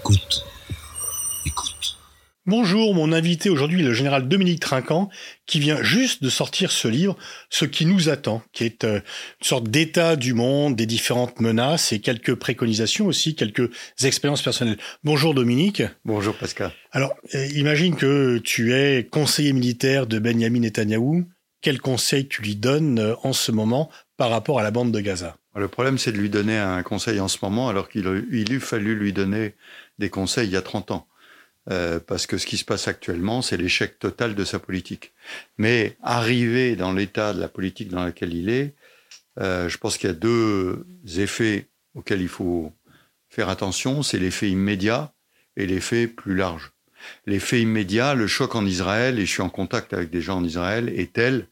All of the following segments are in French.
Écoute. Écoute. Bonjour, mon invité aujourd'hui est le général Dominique Trinquant, qui vient juste de sortir ce livre, Ce qui nous attend, qui est euh, une sorte d'état du monde, des différentes menaces et quelques préconisations aussi, quelques expériences personnelles. Bonjour Dominique. Bonjour Pascal. Alors, euh, imagine que tu es conseiller militaire de Benjamin Netanyahou. Quel conseil tu lui donnes euh, en ce moment par rapport à la bande de Gaza? Le problème, c'est de lui donner un conseil en ce moment, alors qu'il eût fallu lui donner des conseils il y a 30 ans. Euh, parce que ce qui se passe actuellement, c'est l'échec total de sa politique. Mais arrivé dans l'état de la politique dans laquelle il est, euh, je pense qu'il y a deux effets auxquels il faut faire attention. C'est l'effet immédiat et l'effet plus large. L'effet immédiat, le choc en Israël, et je suis en contact avec des gens en Israël, est tel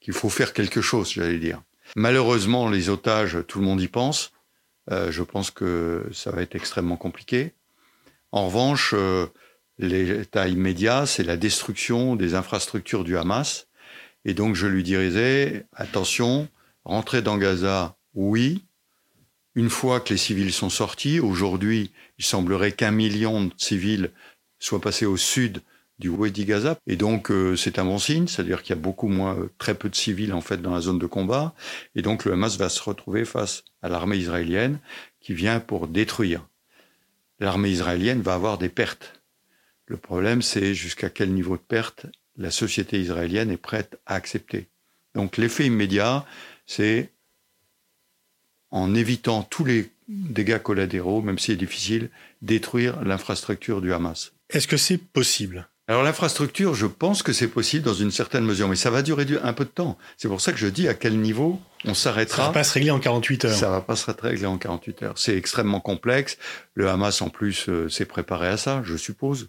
qu'il faut faire quelque chose, j'allais dire. Malheureusement, les otages, tout le monde y pense. Euh, je pense que ça va être extrêmement compliqué. En revanche, euh, l'état immédiat, c'est la destruction des infrastructures du Hamas. Et donc, je lui dirais, attention, rentrer dans Gaza, oui. Une fois que les civils sont sortis, aujourd'hui, il semblerait qu'un million de civils soient passés au sud du Wadi Gaza. Et donc, euh, c'est un bon signe, c'est-à-dire qu'il y a beaucoup moins, euh, très peu de civils, en fait, dans la zone de combat. Et donc, le Hamas va se retrouver face à l'armée israélienne qui vient pour détruire. L'armée israélienne va avoir des pertes. Le problème, c'est jusqu'à quel niveau de perte la société israélienne est prête à accepter. Donc, l'effet immédiat, c'est en évitant tous les dégâts collatéraux, même si c'est difficile, détruire l'infrastructure du Hamas. Est-ce que c'est possible? Alors l'infrastructure, je pense que c'est possible dans une certaine mesure, mais ça va durer un peu de temps. C'est pour ça que je dis à quel niveau on s'arrêtera. Ça va pas se régler en 48 heures. Ça va pas se régler en 48 heures. C'est extrêmement complexe. Le Hamas en plus euh, s'est préparé à ça, je suppose.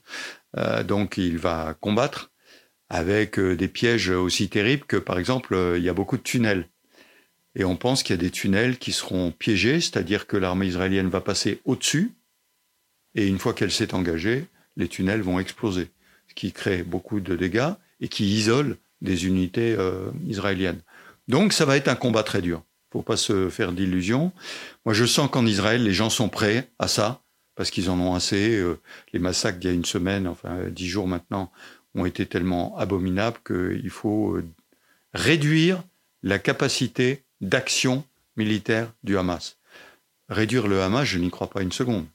Euh, donc il va combattre avec euh, des pièges aussi terribles que par exemple il y a beaucoup de tunnels. Et on pense qu'il y a des tunnels qui seront piégés, c'est-à-dire que l'armée israélienne va passer au-dessus, et une fois qu'elle s'est engagée, les tunnels vont exploser qui crée beaucoup de dégâts et qui isole des unités euh, israéliennes. Donc ça va être un combat très dur. Faut pas se faire d'illusions. Moi, je sens qu'en Israël, les gens sont prêts à ça parce qu'ils en ont assez. Euh, les massacres d'il y a une semaine, enfin dix jours maintenant, ont été tellement abominables qu'il faut euh, réduire la capacité d'action militaire du Hamas. Réduire le Hamas, je n'y crois pas une seconde.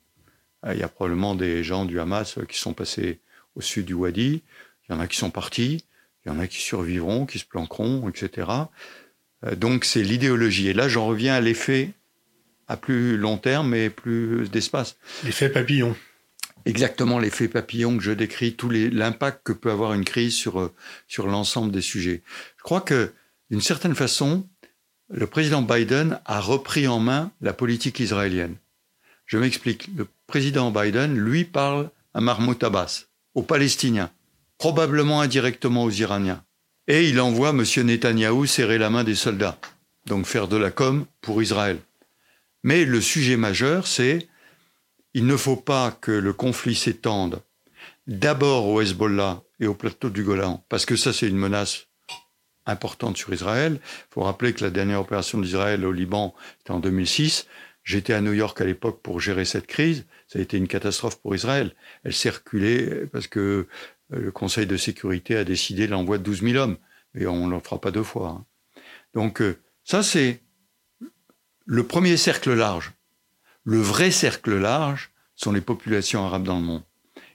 Il y a probablement des gens du Hamas qui sont passés au sud du Wadi. Il y en a qui sont partis, il y en a qui survivront, qui se planqueront, etc. Euh, donc c'est l'idéologie. Et là, j'en reviens à l'effet à plus long terme et plus d'espace. L'effet papillon. Exactement, l'effet papillon que je décris, tout l'impact que peut avoir une crise sur, euh, sur l'ensemble des sujets. Je crois que, d'une certaine façon, le président Biden a repris en main la politique israélienne. Je m'explique. Le président Biden, lui, parle à Mahmoud Abbas aux Palestiniens, probablement indirectement aux Iraniens. Et il envoie M. Netanyahou serrer la main des soldats, donc faire de la com pour Israël. Mais le sujet majeur, c'est il ne faut pas que le conflit s'étende d'abord au Hezbollah et au plateau du Golan, parce que ça c'est une menace importante sur Israël. Il faut rappeler que la dernière opération d'Israël au Liban, c'était en 2006. J'étais à New York à l'époque pour gérer cette crise. Ça a été une catastrophe pour Israël. Elle s'est reculée parce que euh, le Conseil de sécurité a décidé l'envoi de 12 000 hommes. Et on ne le fera pas deux fois. Hein. Donc euh, ça, c'est le premier cercle large. Le vrai cercle large sont les populations arabes dans le monde.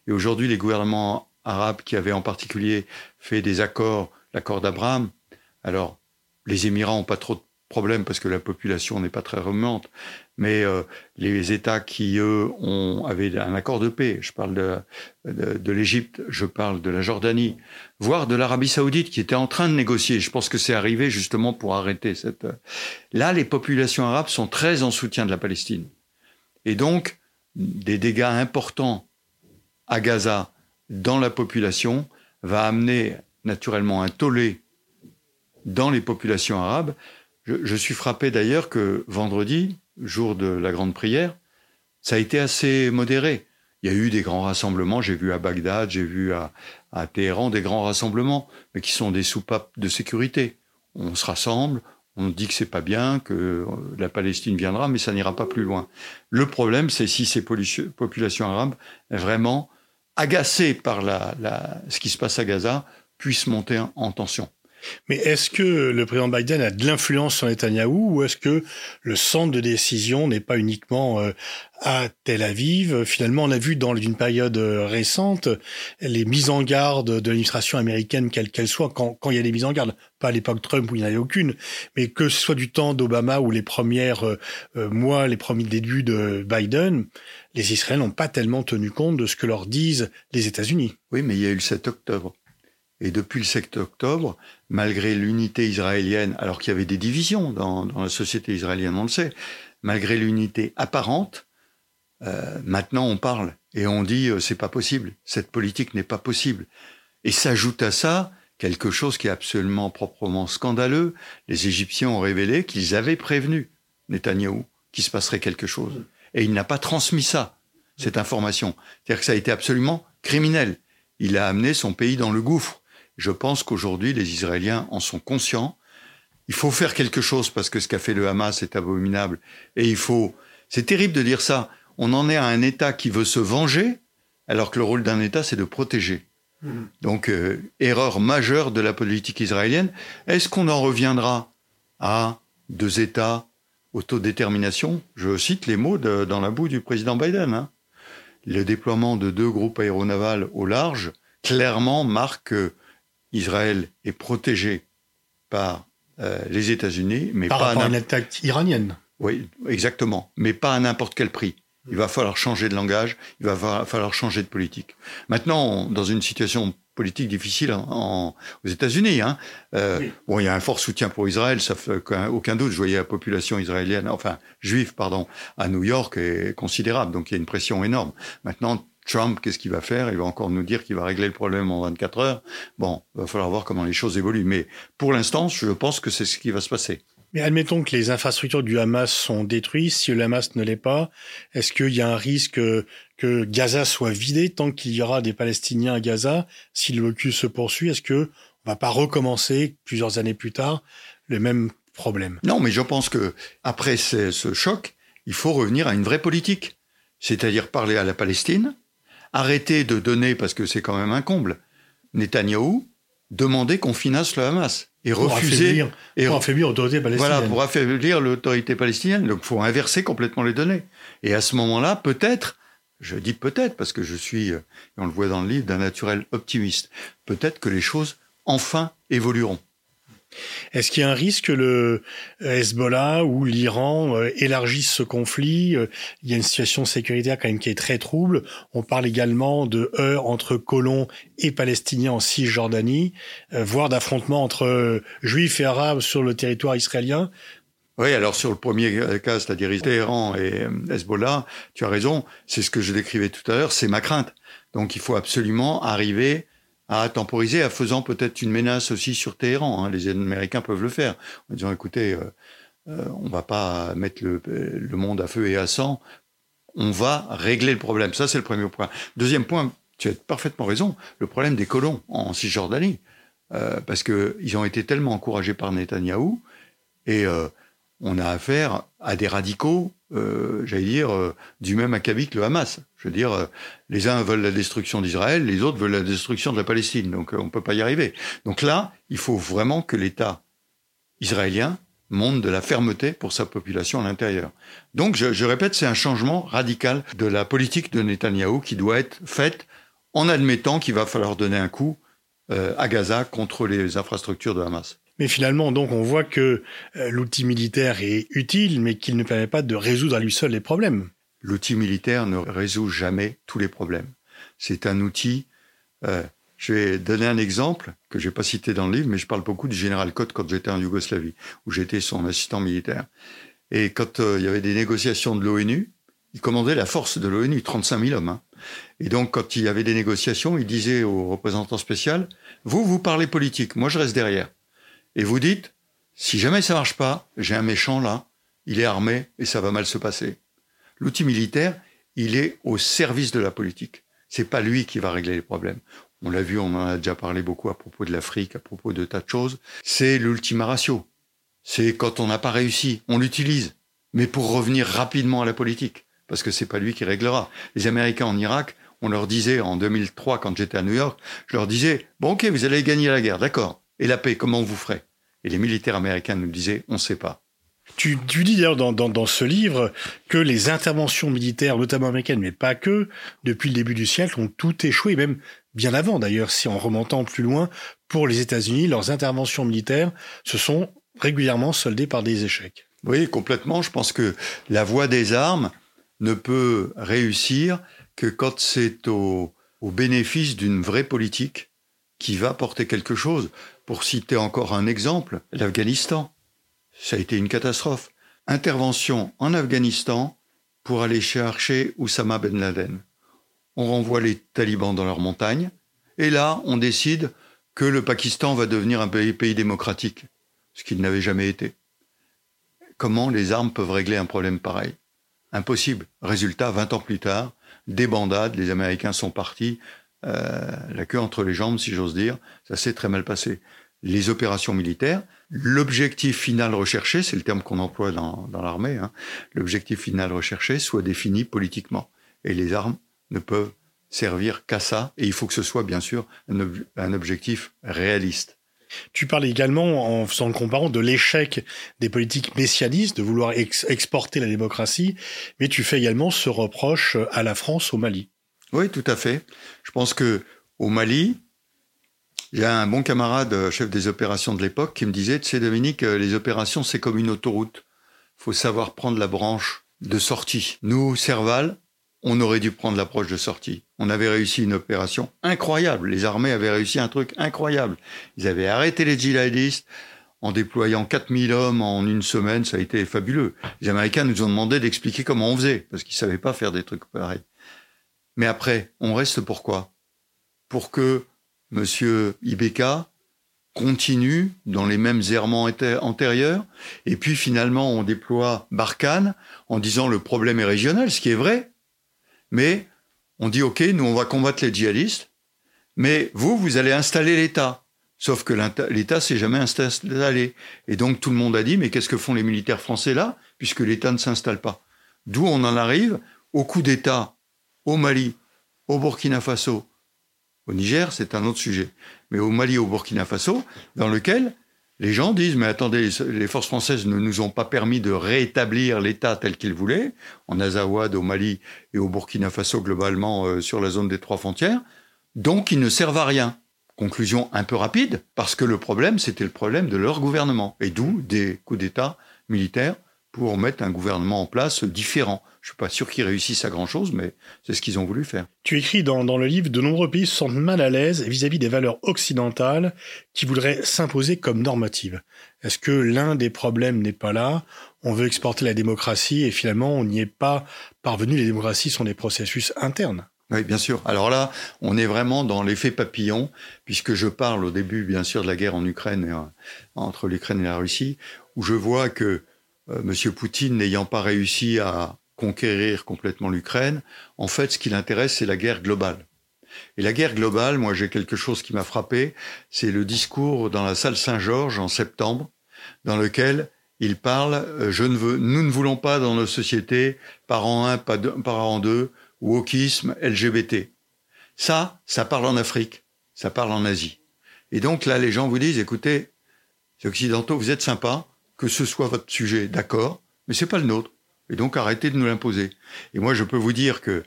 Et aujourd'hui, les gouvernements arabes qui avaient en particulier fait des accords, l'accord d'Abraham, alors les Émirats n'ont pas trop de problème parce que la population n'est pas très remuante, mais euh, les États qui, eux, ont, avaient un accord de paix, je parle de, de, l'Égypte, je parle de la Jordanie, voire de l'Arabie saoudite qui était en train de négocier. Je pense que c'est arrivé justement pour arrêter cette... Là, les populations arabes sont très en soutien de la Palestine. Et donc, des dégâts importants à Gaza dans la population va amener naturellement un tollé dans les populations arabes je, suis frappé d'ailleurs que vendredi, jour de la grande prière, ça a été assez modéré. Il y a eu des grands rassemblements, j'ai vu à Bagdad, j'ai vu à, Téhéran des grands rassemblements, mais qui sont des soupapes de sécurité. On se rassemble, On dit que c'est pas bien, que euh, la Palestine viendra, mais ça n'ira pas plus loin. Le problème, c'est si ces populations arabes, vraiment agacées par ce qui se passe à Gaza, puissent monter en tension. Mais est-ce que le président Biden a de l'influence sur Netanyahou ou est-ce que le centre de décision n'est pas uniquement euh, à Tel Aviv? Finalement, on a vu dans une période euh, récente les mises en garde de l'administration américaine, quelle qu'elle soit, quand, il y a des mises en garde, pas à l'époque Trump où il n'y en avait aucune, mais que ce soit du temps d'Obama ou les premières euh, mois, les premiers débuts de Biden, les Israéliens n'ont pas tellement tenu compte de ce que leur disent les États-Unis. Oui, mais il y a eu le 7 octobre. Et depuis le 7 octobre, malgré l'unité israélienne, alors qu'il y avait des divisions dans, la société israélienne, on le sait, malgré l'unité apparente, euh, maintenant on parle et on dit euh, c'est pas possible, cette politique n'est pas possible. Et s'ajoute à ça quelque chose qui est absolument proprement scandaleux. Les Égyptiens ont révélé qu'ils avaient prévenu Netanyahou qu'il se passerait quelque chose. Et il n'a pas transmis ça, cette information. C'est-à-dire que ça a été absolument criminel. Il a amené son pays dans le gouffre. Je pense qu'aujourd'hui, les Israéliens en sont conscients. Il faut faire quelque chose parce que ce qu'a fait le Hamas est abominable. Et il faut. C'est terrible de dire ça. On en est à un État qui veut se venger, alors que le rôle d'un État, c'est de protéger. Mmh. Donc, euh, erreur majeure de la politique israélienne. Est-ce qu'on en reviendra à deux États, autodétermination? Je cite les mots dans la boue du président Biden. Hein. Le déploiement de deux groupes aéronavals au large clairement marque Israël est protégé par euh, les États-Unis, mais par pas rapport à, une attaque iranienne. Oui, exactement, mais pas à n'importe quel prix. Il va falloir changer de langage, il va falloir changer de politique. Maintenant, dans une situation politique difficile en, aux États-Unis, hein, euh, bon, il y a un fort soutien pour Israël, ça fait aucun, doute. Je voyais la population israélienne, enfin juive, pardon, à New York est considérable, donc il y a une pression énorme. Maintenant, Trump, qu'est-ce qu'il va faire? Il va encore nous dire qu'il va régler le problème en 24 heures. Bon, il va falloir voir comment les choses évoluent. Mais pour l'instant, je pense que c'est ce qui va se passer. Mais admettons que les infrastructures du Hamas sont détruites. Si le Hamas ne l'est pas, est-ce qu'il y a un risque que Gaza soit vidé tant qu'il y aura des Palestiniens à Gaza? Si le blocus se poursuit, est-ce que on va pas recommencer plusieurs années plus tard le même problème? Non, mais je pense que après ce choc, il faut revenir à une vraie politique, c'est-à-dire parler à la Palestine, arrêter de donner, parce que c'est quand même un comble, Netanyahou, demander qu'on finance le Hamas et pour refuser affaiblir, et pour affaiblir l'autorité palestinienne. Voilà, pour affaiblir l'autorité palestinienne. Donc, il faut inverser complètement les données. Et à ce moment-là, peut-être, je dis peut-être parce que je suis, et on le voit dans le livre, d'un naturel optimiste. Peut-être que les choses enfin évolueront. Est-ce qu'il y a un risque que le Hezbollah ou l'Iran euh, élargissent ce conflit euh, Il y a une situation sécuritaire quand même qui est très trouble. On parle également de heurts entre colons et palestiniens en Cisjordanie, euh, voire d'affrontements entre juifs et arabes sur le territoire israélien. Oui, alors sur le premier cas, c'est-à-dire Téhéran et Hezbollah, tu as raison, c'est ce que je décrivais tout à l'heure, c'est ma crainte. Donc il faut absolument arriver à temporiser, en faisant peut-être une menace aussi sur Téhéran. Hein. Les Américains peuvent le faire, en disant écoutez, euh, euh, on va pas mettre le, monde à feu et à sang, on va régler le problème. Ça, c'est le premier point. Deuxième point, tu as parfaitement raison, le problème des colons en Cisjordanie, euh, parce qu'ils ont été tellement encouragés par Netanyahou, et euh, on a affaire à des radicaux, euh, j'allais dire, euh, du même acabit que le Hamas. Je veux dire, euh, les uns veulent la destruction d'Israël, les autres veulent la destruction de la Palestine. Donc on ne peut pas y arriver. Donc là, il faut vraiment que l'État israélien montre de la fermeté pour sa population à l'intérieur. Donc je, je répète, c'est un changement radical de la politique de Netanyahou qui doit être faite en admettant qu'il va falloir donner un coup à Gaza contre les infrastructures de Hamas. Mais finalement, donc, on voit que euh, l'outil militaire est utile, mais qu'il ne permet pas de résoudre à lui seul les problèmes. L'outil militaire ne résout jamais tous les problèmes. C'est un outil. Euh, je vais donner un exemple que je n'ai pas cité dans le livre, mais je parle beaucoup du général Koch quand j'étais en Yougoslavie, où j'étais son assistant militaire. Et quand euh, il y avait des négociations de l'ONU, il commandait la force de l'ONU, 35 000 hommes. Hein. Et donc, quand il y avait des négociations, il disait au représentant spécial, vous, vous parlez politique, moi je reste derrière et vous dites, si jamais ça marche pas, j'ai un méchant là, il est armé et ça va mal se passer. L'outil militaire, il est au service de la politique. C'est pas lui qui va régler les problèmes. On l'a vu, on en a déjà parlé beaucoup à propos de l'Afrique, à propos de tas de choses. C'est l'ultima ratio. c'est quand on n'a pas réussi, on l'utilise, mais pour revenir rapidement à la politique, parce que c'est pas lui qui réglera. Les Américains en Irak, on leur disait en 2003 quand j'étais à New York, je leur disais bon ok vous allez gagner la guerre, d'accord, et la paix comment vous ferez Et les militaires américains nous disaient on ne sait pas. Tu, dis d'ailleurs dans, dans, ce livre que les interventions militaires, notamment américaines, mais pas que, depuis le début du siècle, ont tout échoué, même bien avant d'ailleurs, si en remontant plus loin, pour les États-Unis, leurs interventions militaires se sont régulièrement soldées par des échecs. Oui, complètement. Je pense que la voie des armes ne peut réussir que quand c'est au, au bénéfice d'une vraie politique qui va porter quelque chose. Pour citer encore un exemple, l'Afghanistan ça a été une catastrophe. Intervention en Afghanistan pour aller chercher Oussama Ben Laden. On renvoie les talibans dans leurs montagnes, et là, on décide que le Pakistan va devenir un pays, pays démocratique, ce qu'il n'avait jamais été. Comment les armes peuvent régler un problème pareil? Impossible. Résultat, 20 ans plus tard, des bandades, les Américains sont partis, euh, la queue entre les jambes, si j'ose dire, ça s'est très mal passé. Les opérations militaires, l'objectif final recherché, c'est le terme qu'on emploie dans, l'armée, hein, l'objectif final recherché soit défini politiquement. Et les armes ne peuvent servir qu'à ça, et il faut que ce soit bien sûr un, objectif réaliste. Tu parles également, en faisant le comparant, de l'échec des politiques messianistes, de vouloir exporter la démocratie, mais tu fais également ce reproche à la France au Mali. Oui, tout à fait. Je pense que au Mali, j'ai un bon camarade, euh, chef des opérations de l'époque, qui me disait, tu sais Dominique, euh, les opérations, c'est comme une autoroute. faut savoir prendre la branche de sortie. Nous, Serval, on aurait dû prendre l'approche de sortie. On avait réussi une opération incroyable. Les armées avaient réussi un truc incroyable. Ils avaient arrêté les djihadistes en déployant 4000 hommes en une semaine. Ça a été fabuleux. Les Américains nous ont demandé d'expliquer comment on faisait, parce qu'ils savaient pas faire des trucs pareils. Mais après, on reste pourquoi? Pour que Monsieur Ibeka continue dans les mêmes errements antérieurs, et puis finalement on déploie Barkhane en disant le problème est régional, ce qui est vrai, mais on dit ok, nous on va combattre les djihadistes, mais vous, vous allez installer l'État. Sauf que l'État s'est jamais installé. Et donc tout le monde a dit, mais qu'est-ce que font les militaires français là, puisque l'État ne s'installe pas D'où on en arrive au coup d'État au Mali, au Burkina Faso au Niger, c'est un autre sujet. Mais au Mali, au Burkina Faso, dans lequel les gens disent, mais attendez, les forces françaises ne nous ont pas permis de rétablir l'État tel qu'ils voulaient, en Azawad, au Mali et au Burkina Faso globalement euh, sur la zone des trois frontières, donc ils ne servent à rien. Conclusion un peu rapide, parce que le problème, c'était le problème de leur gouvernement, et d'où des coups d'État militaires pour mettre un gouvernement en place différent. Je suis pas sûr qu'ils réussissent à grand chose, mais c'est ce qu'ils ont voulu faire. Tu écris dans, dans, le livre de nombreux pays se sentent mal à l'aise vis-à-vis des valeurs occidentales qui voudraient s'imposer comme normatives. Est-ce que l'un des problèmes n'est pas là? On veut exporter la démocratie et finalement on n'y est pas parvenu. Les démocraties sont des processus internes. Oui, bien sûr. Alors là, on est vraiment dans l'effet papillon, puisque je parle au début, bien sûr, de la guerre en Ukraine, euh, entre l'Ukraine et la Russie, où je vois que euh, M. Poutine n'ayant pas réussi à conquérir complètement l'Ukraine, en fait, ce qui l'intéresse, c'est la guerre globale. Et la guerre globale, moi, j'ai quelque chose qui m'a frappé, c'est le discours dans la salle Saint-Georges en septembre, dans lequel il parle, euh, je ne veux, nous ne voulons pas dans nos sociétés parents 1, parents 2, wokisme, LGBT. Ça, ça parle en Afrique, ça parle en Asie. Et donc là, les gens vous disent, écoutez, les Occidentaux, vous êtes sympas, que ce soit votre sujet, d'accord, mais c'est pas le nôtre. Et donc arrêtez de nous l'imposer. Et moi, je peux vous dire que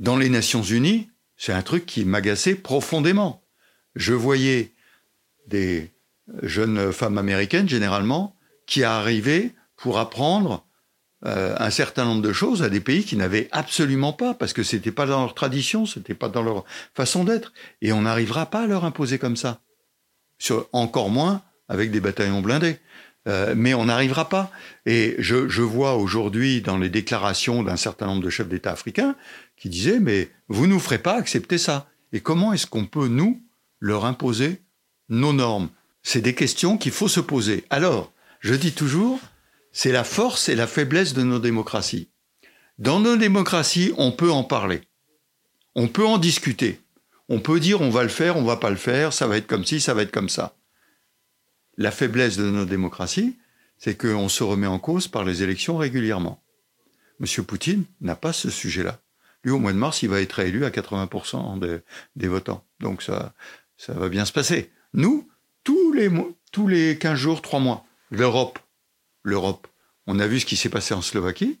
dans les Nations Unies, c'est un truc qui m'agaçait profondément. Je voyais des jeunes femmes américaines, généralement, qui arrivaient pour apprendre euh, un certain nombre de choses à des pays qui n'avaient absolument pas, parce que c'était pas dans leur tradition, c'était pas dans leur façon d'être, et on n'arrivera pas à leur imposer comme ça. Encore moins avec des bataillons blindés. Euh, mais on n'arrivera pas. Et je, vois aujourd'hui dans les déclarations d'un certain nombre de chefs d'État africains qui disaient mais vous nous ferez pas accepter ça. Et comment est-ce qu'on peut nous leur imposer nos normes? C'est des questions qu'il faut se poser. Alors, je dis toujours, c'est la force et la faiblesse de nos démocraties. Dans nos démocraties, on peut en parler. On peut en discuter. On peut dire on va le faire, on va pas le faire, ça va être comme ci, ça va être comme ça la faiblesse de nos démocraties, c'est qu'on se remet en cause par les élections régulièrement. M. Poutine n'a pas ce sujet-là. Lui, au mois de mars, il va être élu à 80% des, votants. Donc ça, va bien se passer. Nous, tous les, tous les 15 jours, 3 mois, l'Europe, l'Europe, on a vu ce qui s'est passé en Slovaquie,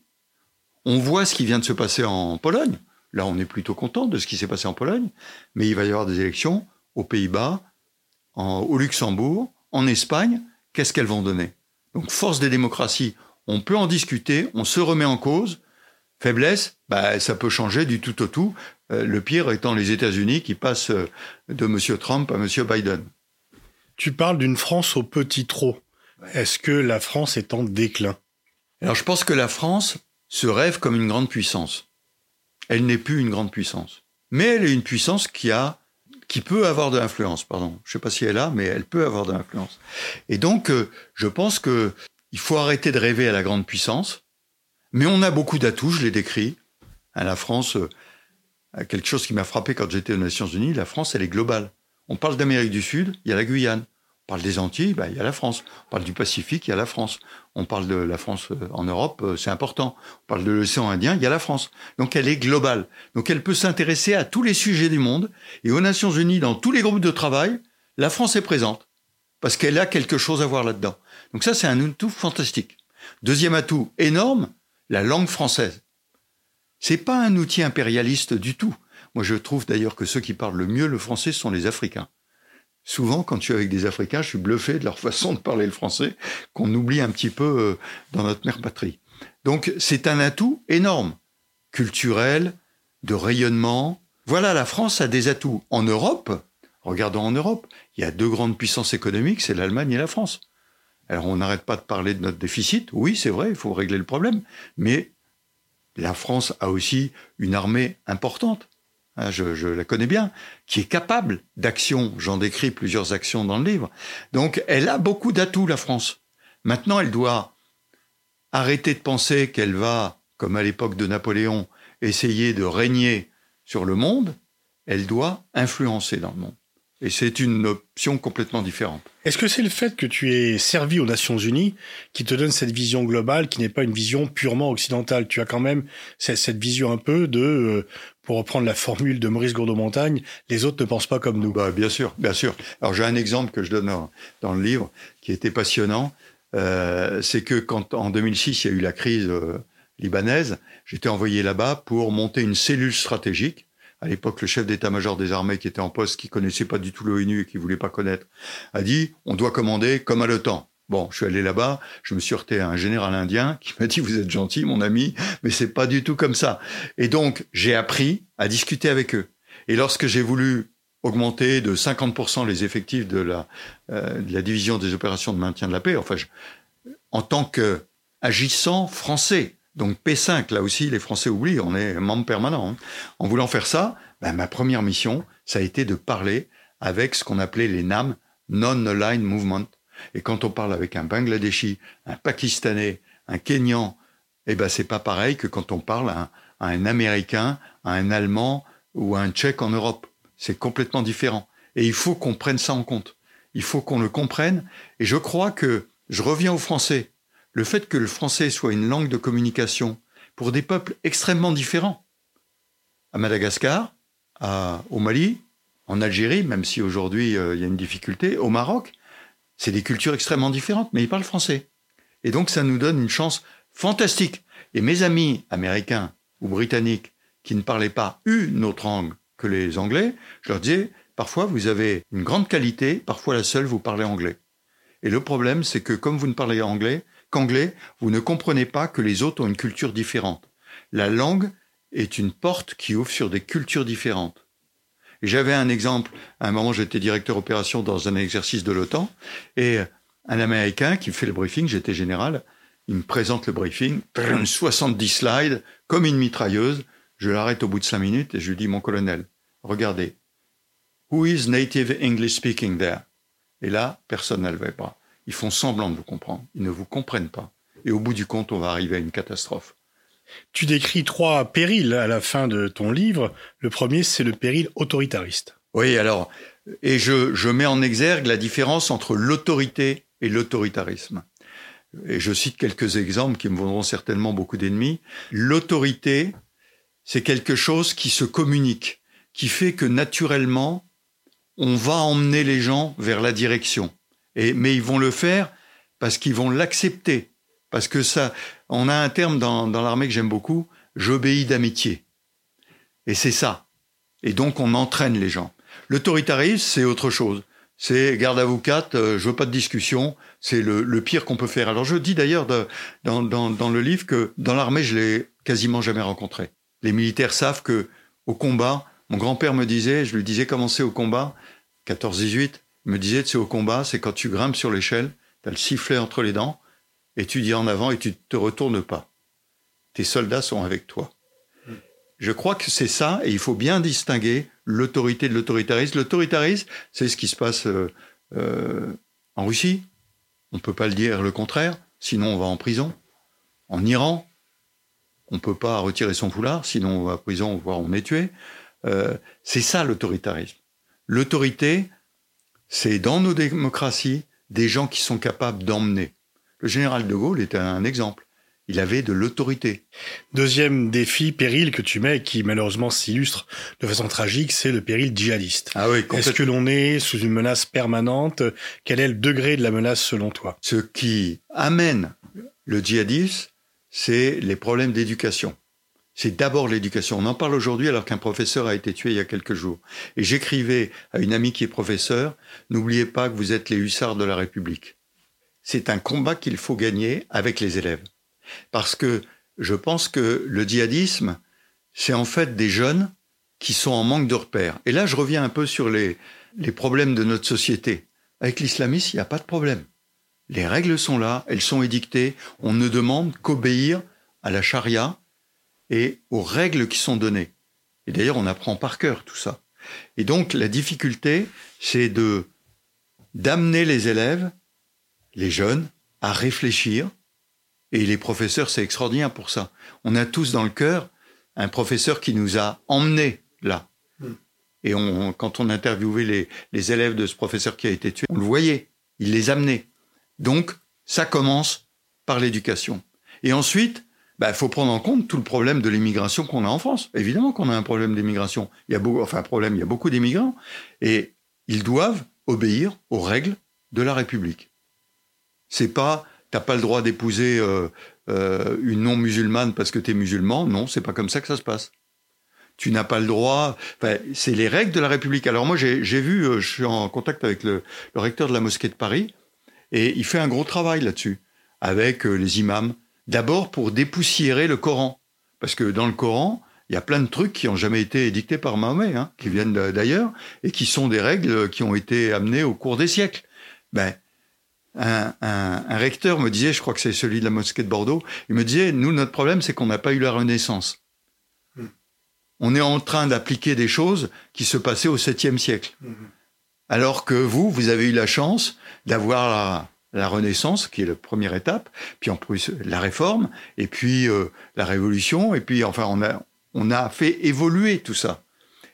on voit ce qui vient de se passer en Pologne. Là, on est plutôt content de ce qui s'est passé en Pologne, mais il va y avoir des élections aux Pays-Bas, au Luxembourg, en Espagne. Qu'est-ce qu'elles vont donner? Donc, force des démocraties, on peut en discuter, on se remet en cause. Faiblesse, bah, ça peut changer du tout au tout. Euh, le pire étant les États-Unis qui passent euh, de M. Trump à M. Biden. Tu parles d'une France au petit trot. Est-ce que la France est en déclin? Alors je pense que la France se rêve comme une grande puissance. Elle n'est plus une grande puissance. Mais elle est une puissance qui a qui peut avoir de l'influence, pardon. Je ne sais pas si elle a, mais elle peut avoir de l'influence. Et donc, euh, je pense que il faut arrêter de rêver à la grande puissance, mais on a beaucoup d'atouts, je l'ai décrit. À la France, euh, quelque chose qui m'a frappé quand j'étais aux Nations Unies, la France, elle est globale. On parle d'Amérique du Sud, il y a la Guyane. On parle des Antilles, bah, il y a la France. On parle du Pacifique, il y a la France. On parle de la France euh, en Europe, euh, c'est important. On parle de l'océan Indien, il y a la France. Donc elle est globale. Donc elle peut s'intéresser à tous les sujets du monde. Et aux Nations Unies, dans tous les groupes de travail, la France est présente. Parce qu'elle a quelque chose à voir là-dedans. Donc ça, c'est un atout fantastique. Deuxième atout énorme, la langue française. C'est pas un outil impérialiste du tout. Moi, je trouve d'ailleurs que ceux qui parlent le mieux le français sont les Africains souvent, quand je suis avec des Africains, je suis bluffé de leur façon de parler le français, qu'on oublie un petit peu euh, dans notre mère patrie. Donc, c'est un atout énorme, culturel, de rayonnement. Voilà, la France a des atouts. En Europe, regardons en Europe, il y a deux grandes puissances économiques, c'est l'Allemagne et la France. Alors, on n'arrête pas de parler de notre déficit. Oui, c'est vrai, il faut régler le problème. Mais la France a aussi une armée importante. Hein, je, la connais bien, qui est capable d'action. J'en décris plusieurs actions dans le livre. Donc, elle a beaucoup d'atouts, la France. Maintenant, elle doit arrêter de penser qu'elle va, comme à l'époque de Napoléon, essayer de régner sur le monde. Elle doit influencer dans le monde. Et c'est une option complètement différente. Est-ce que c'est le fait que tu aies servi aux Nations Unies qui te donne cette vision globale, qui n'est pas une vision purement occidentale? Tu as quand même cette vision un peu de, euh, pour reprendre la formule de Maurice Gourdeau-Montagne, les autres ne pensent pas comme nous. Bah, bien sûr, bien sûr. Alors j'ai un exemple que je donne dans, le livre qui était passionnant. Euh, c'est que quand en 2006 il y a eu la crise euh, libanaise, j'étais envoyé là-bas pour monter une cellule stratégique à l'époque, le chef d'état-major des armées qui était en poste, qui connaissait pas du tout l'ONU et qui voulait pas connaître, a dit on doit commander comme à l'OTAN. Bon, je suis allé là-bas, je me suis heurté à un général indien qui m'a dit vous êtes gentil, mon ami, mais c'est pas du tout comme ça. Et donc j'ai appris à discuter avec eux. Et lorsque j'ai voulu augmenter de 50% les effectifs de la, euh, de la division des opérations de maintien de la paix, enfin, en tant qu'agissant français, donc P5, là aussi, les Français oublient, on est membre permanent. Hein. En voulant faire ça, ben, ma première mission, ça a été de parler avec ce qu'on appelait les NAM, Non-Aligned Movement. Et quand on parle avec un Bangladeshi, un Pakistanais, un Kenyan, eh ben c'est pas pareil que quand on parle à un, Américain, à un Allemand ou à un Tchèque en Europe. C'est complètement différent. Et il faut qu'on prenne ça en compte. Il faut qu'on le comprenne. Et je crois que je reviens aux Français le fait que le français soit une langue de communication pour des peuples extrêmement différents, à Madagascar, au Mali, en Algérie, même si aujourd'hui euh, il y a une difficulté, au Maroc, c'est des cultures extrêmement différentes, mais ils parlent français. Et donc ça nous donne une chance fantastique. Et mes amis américains ou britanniques qui ne parlaient pas une autre langue que les Anglais, je leur disais, parfois vous avez une grande qualité, parfois la seule, vous parlez anglais. Et le problème, c'est que comme vous ne parlez anglais, qu'anglais, vous ne comprenez pas que les autres ont une culture différente. La langue est une porte qui ouvre sur des cultures différentes. J'avais un exemple, à un moment j'étais directeur opération dans un exercice de l'OTAN, et un Américain qui fait le briefing, j'étais général, il me présente le briefing, 70 slides, comme une mitrailleuse, je l'arrête au bout de cinq minutes et je lui dis, mon colonel, regardez, who is native English speaking there? Et là, personne ne levait pas. Ils font semblant de vous comprendre. Ils ne vous comprennent pas. Et au bout du compte, on va arriver à une catastrophe. Tu décris trois périls à la fin de ton livre. Le premier, c'est le péril autoritariste. Oui, alors, et je, je mets en exergue la différence entre l'autorité et l'autoritarisme. et je cite quelques exemples qui me vaudront certainement beaucoup d'ennemis, l'autorité, c'est quelque chose qui se communique, qui fait que naturellement, on va emmener les gens vers la direction. Mais ils vont le faire parce qu'ils vont l'accepter. Parce que ça, on a un terme dans, l'armée que j'aime beaucoup, j'obéis d'amitié. Et c'est ça. Et donc on entraîne les gens. L'autoritarisme, c'est autre chose. C'est garde avocate, euh, je veux pas de discussion, c'est le, pire qu'on peut faire. Alors je dis d'ailleurs dans, le livre que dans l'armée, je l'ai quasiment jamais rencontré. Les militaires savent que au combat, mon grand-père me disait, je lui disais comment c'est au combat, 14-18, il me disait, c'est au combat, c'est quand tu grimpes sur l'échelle, tu as le sifflet entre les dents, et tu dis en avant et tu te retournes pas. Tes soldats sont avec toi. Je crois que c'est ça, et il faut bien distinguer l'autorité de l'autoritarisme. L'autoritarisme, c'est ce qui se passe euh, euh, en Russie. On ne peut pas le dire le contraire, sinon on va en prison. En Iran, on ne peut pas retirer son foulard, sinon on va en prison, voire on est tué. Euh, c'est ça l'autoritarisme. L'autorité, c'est dans nos démocraties des gens qui sont capables d'emmener. Le général de Gaulle était un exemple il avait de l'autorité. Deuxième défi, péril que tu mets, qui malheureusement s'illustre de façon tragique, c'est le péril djihadiste. Ah oui, Est-ce que l'on est sous une menace permanente? Quel est le degré de la menace selon toi? Ce qui amène le djihadisme, c'est les problèmes d'éducation. C'est d'abord l'éducation. On en parle aujourd'hui alors qu'un professeur a été tué il y a quelques jours. Et j'écrivais à une amie qui est professeure, n'oubliez pas que vous êtes les hussards de la République. C'est un combat qu'il faut gagner avec les élèves. Parce que je pense que le djihadisme, c'est en fait des jeunes qui sont en manque de repères. Et là, je reviens un peu sur les, les problèmes de notre société. Avec l'islamisme, il n'y a pas de problème. Les règles sont là, elles sont édictées. On ne demande qu'obéir à la charia et aux règles qui sont données. Et d'ailleurs, on apprend par cœur tout ça. Et donc, la difficulté, c'est de d'amener les élèves, les jeunes, à réfléchir, et les professeurs, c'est extraordinaire pour ça. On a tous dans le cœur un professeur qui nous a emmenés là. Hmm. Et on, quand on interviewait les, les élèves de ce professeur qui a été tué, on le voyait, il les amenait. Donc, ça commence par l'éducation. Et ensuite, il bah, faut prendre en compte tout le problème de l'immigration qu'on a en France. Évidemment qu'on a un problème d'immigration. Il y a beaucoup, enfin, un problème, il y a beaucoup d'immigrants. Et ils doivent obéir aux règles de la République. C'est pas t'as pas le droit d'épouser euh, euh, une non musulmane parce que tu es musulman. Non, c'est pas comme ça que ça se passe. Tu n'as pas le droit. Enfin, c'est les règles de la République. Alors moi, j'ai vu, euh, je suis en contact avec le, recteur de la mosquée de Paris, et il fait un gros travail là-dessus avec les imams. D'abord pour dépoussiérer le Coran, parce que dans le Coran, il y a plein de trucs qui ont jamais été édictés par Mahomet, hein, qui viennent d'ailleurs et qui sont des règles qui ont été amenées au cours des siècles. Ben, un, un, un, recteur me disait, je crois que c'est celui de la mosquée de Bordeaux, il me disait, nous, notre problème, c'est qu'on n'a pas eu la Renaissance. Hmm. On est en train d'appliquer des choses qui se passaient au 7e siècle. Hmm. Alors que vous, vous avez eu la chance d'avoir la, Renaissance, qui est la première étape, puis en plus la Réforme, et puis euh, la Révolution, et puis enfin, on a, on a fait évoluer tout ça.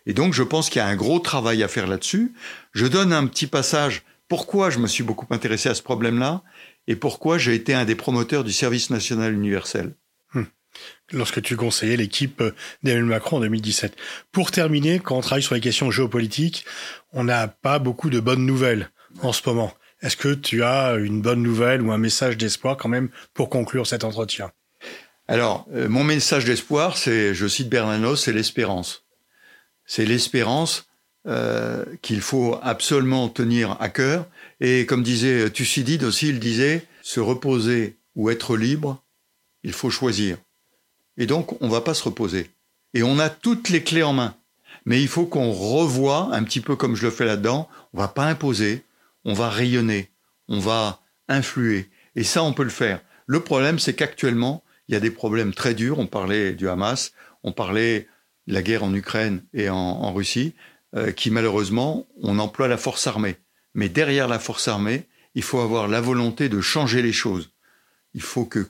Et donc, je pense qu'il y a un gros travail à faire là-dessus. Je donne un petit passage pourquoi je me suis beaucoup intéressé à ce problème-là et pourquoi j'ai été un des promoteurs du service national universel? Hmm. Lorsque tu conseillais l'équipe d'Emmanuel Macron en 2017. Pour terminer, quand on travaille sur les questions géopolitiques, on n'a pas beaucoup de bonnes nouvelles en ce moment. Est-ce que tu as une bonne nouvelle ou un message d'espoir quand même pour conclure cet entretien? Alors, euh, mon message d'espoir, c'est, je cite Bernanos, c'est l'espérance. C'est l'espérance euh, qu'il faut absolument tenir à cœur. Et comme disait Thucydide aussi, il disait, se reposer ou être libre, il faut choisir. Et donc, on ne va pas se reposer. Et on a toutes les clés en main. Mais il faut qu'on revoie, un petit peu comme je le fais là-dedans, on va pas imposer, on va rayonner, on va influer. Et ça, on peut le faire. Le problème, c'est qu'actuellement, il y a des problèmes très durs. On parlait du Hamas, on parlait de la guerre en Ukraine et en, Russie. Euh, qui malheureusement, on emploie la force armée. Mais derrière la force armée, il faut avoir la volonté de changer les choses. Il faut que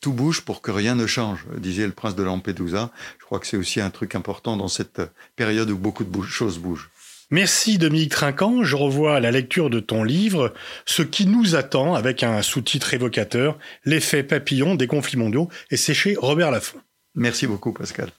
tout bouge pour que rien ne change, disait le prince de Lampedusa. Je crois que c'est aussi un truc important dans cette période où beaucoup de choses bougent. Merci Dominique Trinquant. Je revois la lecture de ton livre, Ce qui nous attend, avec un sous-titre évocateur, L'effet papillon des conflits mondiaux, et c'est chez Robert Laffont. Merci beaucoup Pascal.